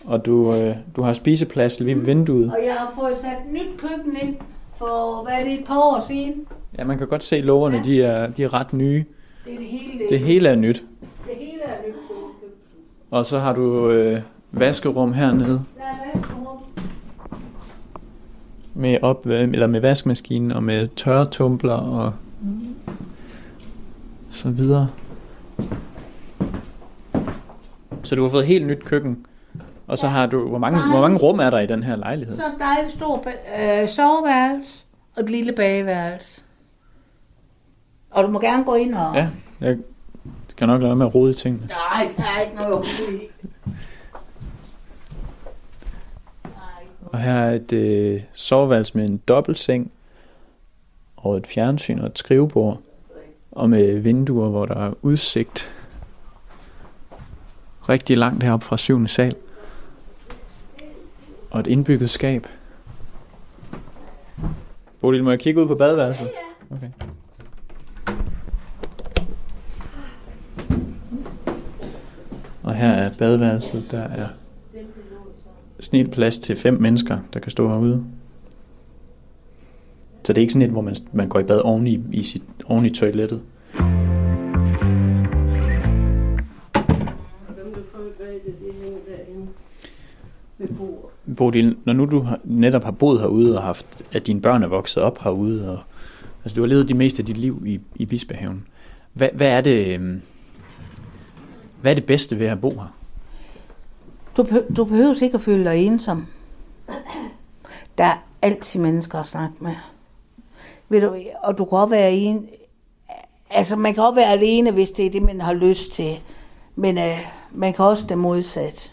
Og du, øh, du har spiseplads lige ved vinduet. Og jeg har fået sat nyt køkken ind for, hvad er det, et par år siden. Ja, man kan godt se lågerne, de er, de er ret nye. Det er det hele. Det hele er nyt. Det hele er nyt køkken. Og så har du øh, vaskerum hernede Der er vaskerum. med op, øh, eller med vaskemaskinen og med tørretumbler og så videre. Så du har fået et helt nyt køkken. Og så har du, hvor mange, hvor mange rum er der i den her lejlighed? Så er der et stort øh, soveværelse og et lille bageværelse. Og du må gerne gå ind og... Ja, jeg skal nok lade være med at rode i tingene. Nej, der er ikke noget. Og her er et øh, soveværelse med en dobbeltseng og et fjernsyn og et skrivebord. Og med vinduer, hvor der er udsigt rigtig langt heroppe fra syvende sal. Og et indbygget skab. Bodil, må jeg kigge ud på badeværelset? Okay. Og her er badeværelset, der er snit plads til fem mennesker, der kan stå herude. Så det er ikke sådan et, hvor man, man går i bad oven i, i, sit, oven i toilettet. Bodil, når nu du netop har boet herude og haft, at dine børn er vokset op herude, og altså du har levet det meste af dit liv i, i Bispehaven. Hvad, hvad er det, øhm, hvad er det bedste ved at bo her? Du, du behøver ikke at føle dig ensom. Der er altid mennesker at snakke med. Ved du, og du kan også være en... Altså, man kan også være alene, hvis det er det, man har lyst til. Men øh, man kan også det modsat.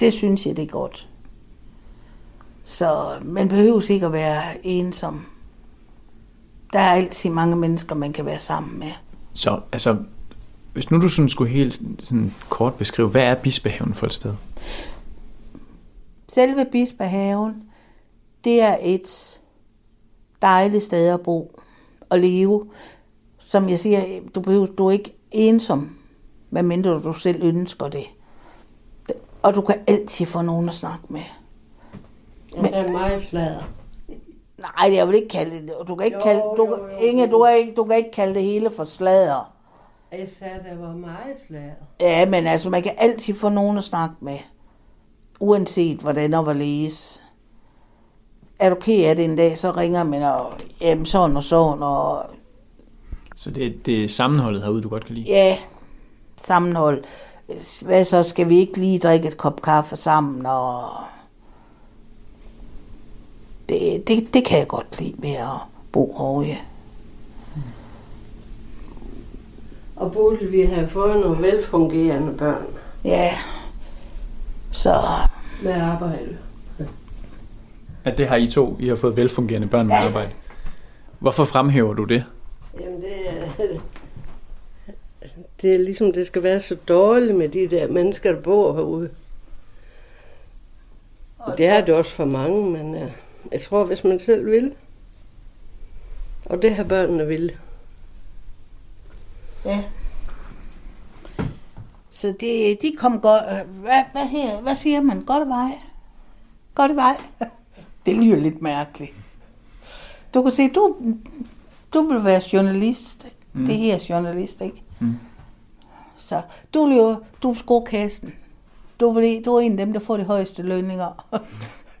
Det synes jeg, det er godt. Så man behøver ikke at være ensom. Der er altid mange mennesker, man kan være sammen med. Så altså, hvis nu du sådan skulle helt sådan kort beskrive, hvad er Bispehaven for et sted? Selve Bispehaven, det er et dejligt sted at bo og leve. Som jeg siger, du behøver du er ikke ensom, medmindre du selv ønsker det. Og du kan altid få nogen at snakke med. Men der er meget sladder. Nej, jeg vil ikke kalde det. Du kan ikke Jo, kalde, du, jo, jo, Inge, du, er ikke, du kan ikke kalde det hele for sladder. Jeg sagde, der var meget sladder. Ja, men altså, man kan altid få nogen at snakke med. Uanset hvordan og hvorledes. Er du ked af det en dag, så ringer man og, jamen sådan og sådan, og Så det, det er sammenholdet herude, du godt kan lide? ja, sammenhold. Hvad så, skal vi ikke lige drikke et kop kaffe sammen, og det, det, det kan jeg godt lide ved at bo herude. Og burde vi have fået nogle velfungerende børn Ja, så med arbejde. At det har I to, I har fået velfungerende børn med arbejde. Hvorfor fremhæver du det? Jamen det er, det er ligesom, det skal være så dårligt med de der mennesker, der bor herude. Det er det også for mange, men uh, jeg tror, hvis man selv vil, og det har børnene vil. Ja. Så det, de kom godt... øh, Hvad, hvad, her, hvad siger man? Godt vej? Godt vej? (laughs) Det lyder lidt mærkeligt. Du kan se, du, du vil være journalist. Mm. Mm. Det her er journalist, ikke? Mm. Så du vil jo, du vil score kassen. Du, vil, du er en af dem, der får de højeste lønninger. (laughs)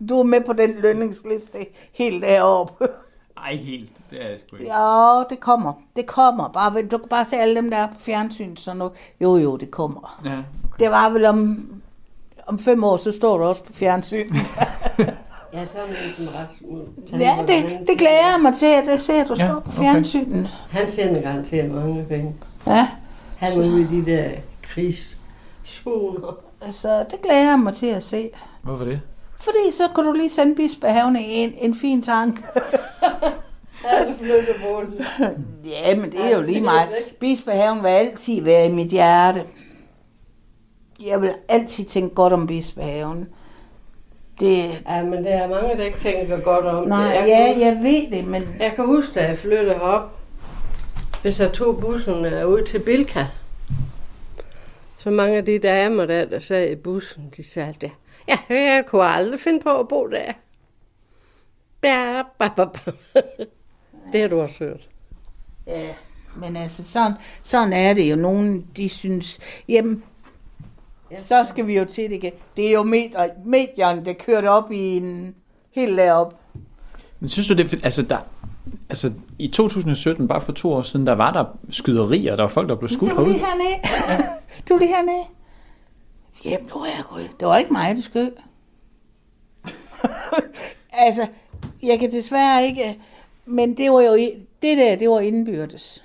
Du er med på den lønningsliste helt deroppe. Nej, ikke helt. Det er jeg sgu ikke. Ja, det kommer. Det kommer. Bare, du kan bare se alle dem, der er på fjernsyn. Så nu, jo, jo, det kommer. Ja, Det var vel om, om fem år, så står du også på fjernsyn. (laughs) Ja, sådan en som Rasmus. ja, det, det glæder jeg mig til, at jeg ser, at du Ja, står på okay. fjernsynet. Han tjener garanteret mange penge. Ja, Han er ude i de der krigszoner. altså, det glæder jeg mig til at se. Hvorfor det? Fordi så kan du lige sende Bispehaven en, en fin tank. Han flyttet på det. ja, men det er jo lige mig. Bispehaven vil altid være i mit hjerte. Jeg vil altid tænke godt om Bispehaven. Det, Ja, men der er mange, der ikke tænker godt om nej, det. Jeg ja, kan, jeg ved det, men jeg kan huske, da jeg flyttede herop, hvis jeg tog bussen ud til Bilka, så mange af de damer der, der sad i bussen, de sagde det. (laughs) Ja, jeg kunne aldrig finde på at bo der. Ja, ba, ba, ba. (laughs) Det har du også hørt. Ja, men altså sådan, sådan er det jo. Nogen, de synes, jamen, så skal vi jo til det igen. Det er jo medier, medierne, der kører det op i en helt derop. Men synes du det, er altså der, altså i 2017, bare for to år siden, der var der skyderier, der var folk, der blev skudt Du er lige herude. hernede. (laughs) Du er lige hernede. Jamen, du er gud. Det var ikke mig, der skød. (laughs) altså, jeg kan desværre ikke... Men det var jo... Det der, det var indbyrdes.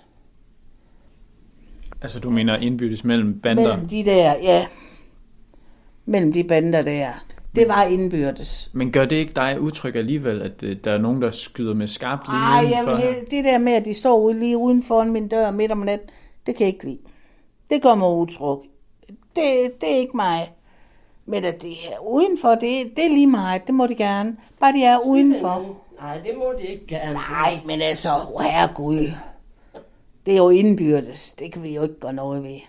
Altså du mener indbyttes mellem bander? Mellem de der, ja. Mellem de bander der. Det var indbyrdes. Men gør det ikke dig utryg alligevel, at øh, der er nogen, der skyder med skarpt lige Ej, jeg udenfor he- det der med, at de står ude, lige uden for min dør midt om natten, det kan jeg ikke lide. Det gør mig utryg. Det, det er ikke mig. Men at det er udenfor, det, det er lige meget. Det må de gerne. Bare de er udenfor. Nej, det må de ikke gerne. Nej, men altså, herregud. Det er jo indbyrdes. Det kan vi jo ikke gøre noget ved. Ja,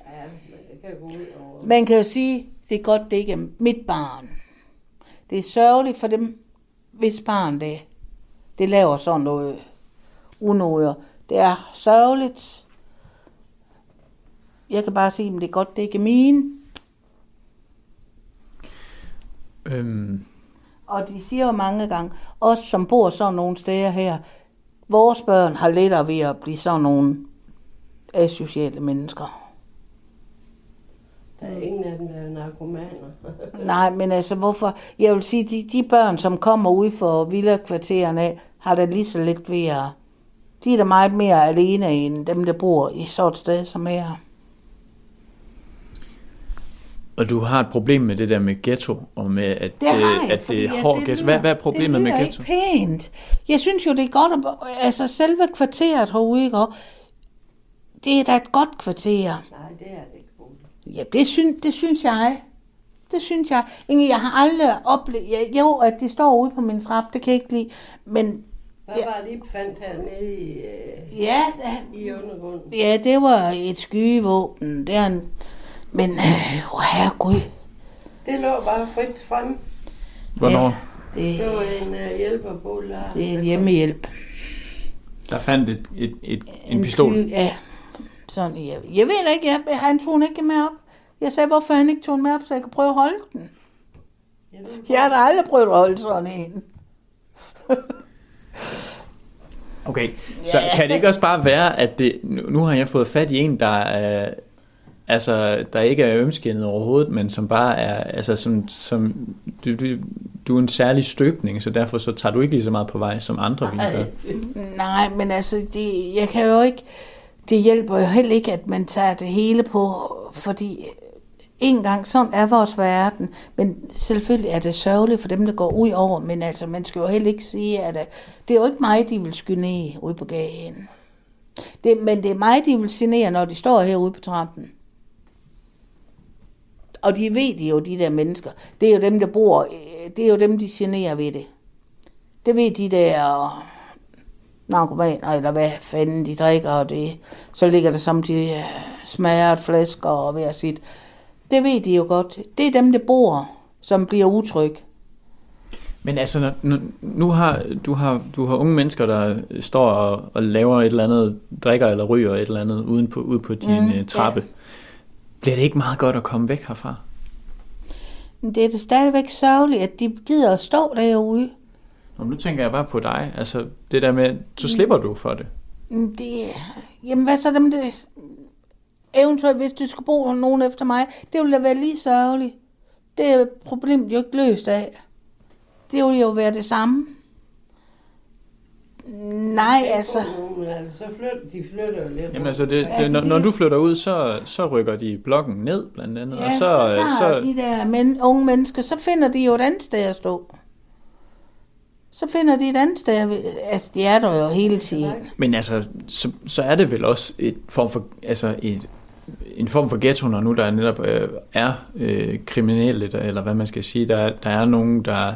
men det kan gå ud over. Man kan jo sige, det er godt, det ikke er mit barn. Det er sørgeligt for dem, hvis barn det, det laver sådan noget unåder. Det er sørgeligt. Jeg kan bare sige, at det er godt, det ikke er mine. Øhm, Og de siger jo mange gange, os som bor sådan nogle steder her, vores børn har lettere ved at blive sådan nogle asociale mennesker. Der er ingen af dem, der er narkomaner. (laughs) Nej, men altså hvorfor? Jeg vil sige, de, de børn, som kommer ud for villa-kvartererne af, har da lige så lidt ved at... De er da meget mere alene end dem, der bor i sådan et sted som her. Og du har et problem med det der med ghetto, og med at Det har jeg, at fordi det er hård det ghetto. Hvad, hvad er problemet det med ghetto? ikke pænt. Jeg synes jo, det er godt, at, altså selve kvarteret herude, ikke? Det er da et godt kvarter. Nej, det er det ikke. Ja, det synes, det synes jeg. Det synes jeg. Inge, jeg har aldrig oplevet... Ja, jo, at de står ude på min trap, det kan jeg ikke lide. Men Hvad var det, I fandt hernede i, øh, ja, i undergrunden? ja, det var et skydevåben. Det er en... Men, øh, oh, herregud. Det lå bare frit frem. Hvornår? Det, Det var en uh, hjælperbuller. det er en hjemmehjælp. Der fandt et, et, et, en pistol. Sky, ja. Sådan, jeg, jeg ved ikke, jeg, han tog den ikke med op. Jeg sagde, hvorfor han ikke tog den med op, så jeg kan prøve at holde den. Jeg har da aldrig prøvet at holde sådan en. Okay, (laughs) så kan det ikke også bare være, at det, nu nu har jeg fået fat i en, der er, altså, der ikke er ømskinnet overhovedet, men som bare er, altså, som, som du, du, du er en særlig støbning, så derfor så tager du ikke lige så meget på vej, som andre ville gøre. Nej, men altså, det, jeg kan jo ikke... Det hjælper jo heller ikke, at man tager det hele på, fordi en gang sådan er vores verden. Men selvfølgelig er det sørgeligt for dem, der går ud over, men altså, man skal jo heller ikke sige, at øh, det er jo ikke mig, de vil skyde ned ude på gaden. Det, men det er mig, de vil genere, når de står herude på trappen. Og de ved det jo, de der mennesker. Det er jo dem, der bor, øh, det er jo dem, de generer ved det. Det ved de der narkomaner, eller hvad fanden de drikker, og det, så ligger der samtidig øh, smadret flasker og hver sit. Det ved de jo godt. Det er dem, der bor, som bliver utryg. Men altså, nu, nu har, du, har, du har unge mennesker, der står og, og laver et eller andet, drikker eller ryger et eller andet uden på, ude på din mm, trappe. ja. Bliver det ikke meget godt at komme væk herfra? Men det er da stadigvæk sørgeligt, at de gider at stå derude. Og nu tænker jeg bare på dig. Altså, det der med, så slipper du for det. Men Det, jamen hvad så dem det, eventuelt hvis du skal bo nogen efter mig, det ville da være lige sørgeligt. Det er problemet jo ikke løst af. Det ville jo være det samme. Nej, altså. Men altså, så flytter, de flytter lidt. Jamen altså, det, det, Altså, når, det- når du flytter ud, så, så rykker de blokken ned, blandt andet. Ja, og så, så, så, de der men, unge mennesker, så finder de jo et andet sted at stå. Så finder de et andet sted. Altså, de er der jo hele tiden. Men altså, så, så er det vel også et form for, altså et, en form for ghetto, når nu der netop øh, er øh, kriminelle, der, eller hvad man skal sige, der, der er nogen, der,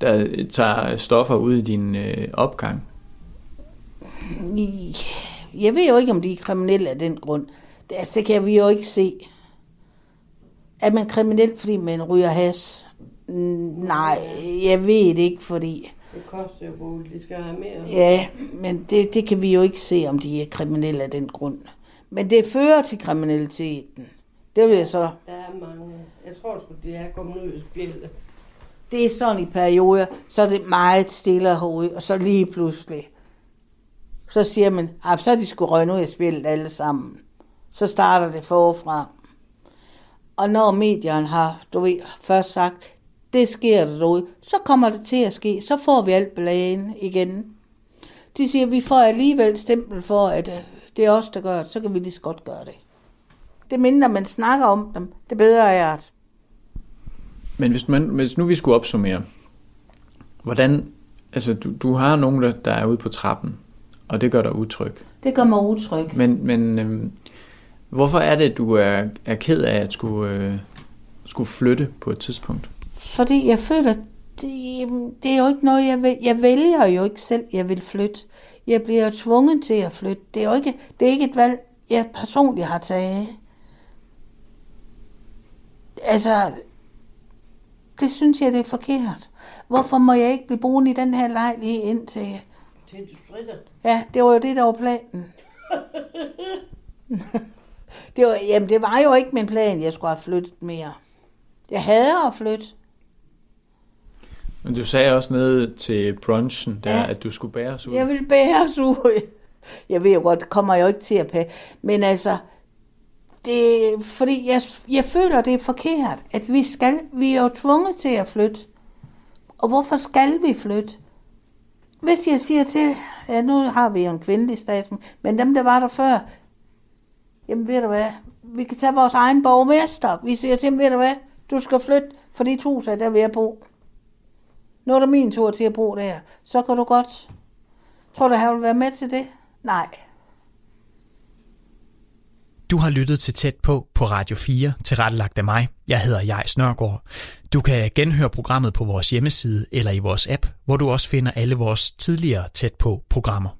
der tager stoffer ud i din øh, opgang. Jeg ved jo ikke, om de er kriminelle af den grund. Det, altså, det kan vi jo ikke se. Er man kriminel, fordi man ryger has? Nej, jeg ved det ikke, fordi... Det koster jo bolig, de skal have mere. Ja, men det, det kan vi jo ikke se, om de er kriminelle af den grund. Men det fører til kriminaliteten. Det vil jeg så... Der er mange. Jeg tror sgu, de er kommet ud i spillet. Det er sådan i perioder, så er det meget stille herude, og så lige pludselig, så siger man, at så er de skulle røgne ud af spillet alle sammen. Så starter det forfra. Og når medierne har, du ved, først sagt, det sker der derude, så kommer det til at ske, så får vi alt belagen igen. De siger, at vi får alligevel stempel for, at øh, det er os, der gør det, så kan vi lige så godt gøre det. Det mindre man snakker om dem, det bedre er det. Men hvis, man, hvis nu vi skulle opsummere, hvordan, altså du, du har nogen, der er ude på trappen, og det gør dig utryg. Det gør mig utryg. Men, men øhm, hvorfor er det, du er, er ked af at skulle, øh, skulle flytte på et tidspunkt? Fordi jeg føler, det, det er jo ikke noget, jeg, vil, jeg vælger jo ikke selv, jeg vil flytte. Jeg bliver tvunget til at flytte. Det er jo ikke, det er ikke et valg, jeg personligt har taget. Altså, Det synes jeg, det er forkert. Hvorfor må jeg ikke blive boende i den her lejlighed indtil... Til du stritter. Ja, det var jo det, der var planen. (laughs) det var, jamen, det var jo ikke min plan, jeg skulle have flyttet mere. Jeg hader at flytte. Men du sagde også nede til brunchen, der, Ja. at du skulle bæres ud. Jeg vil bæres ud. Jeg ved jo godt, det kommer jo ikke til at pære. Men altså, det, fordi jeg, jeg føler, det er forkert, at vi skal, vi er jo tvunget til at flytte. Og hvorfor skal vi flytte? Hvis jeg siger til, ja nu har vi jo en kvindelig statsminister, men dem der var der før, jamen ved du hvad, vi kan tage vores egen borgmester. Vi siger til dem, ved du hvad, du skal flytte, for de hus, er der ved at bo. Nu er det min tur til at bo der. Så kan du godt. Tror du, han vil være med til det? Nej. Du har lyttet til Tæt på på Radio 4, tilrettelagt af mig. Jeg hedder Jej Snørgaard. Du kan genhøre programmet på vores hjemmeside eller i vores app, hvor du også finder alle vores tidligere Tæt på programmer.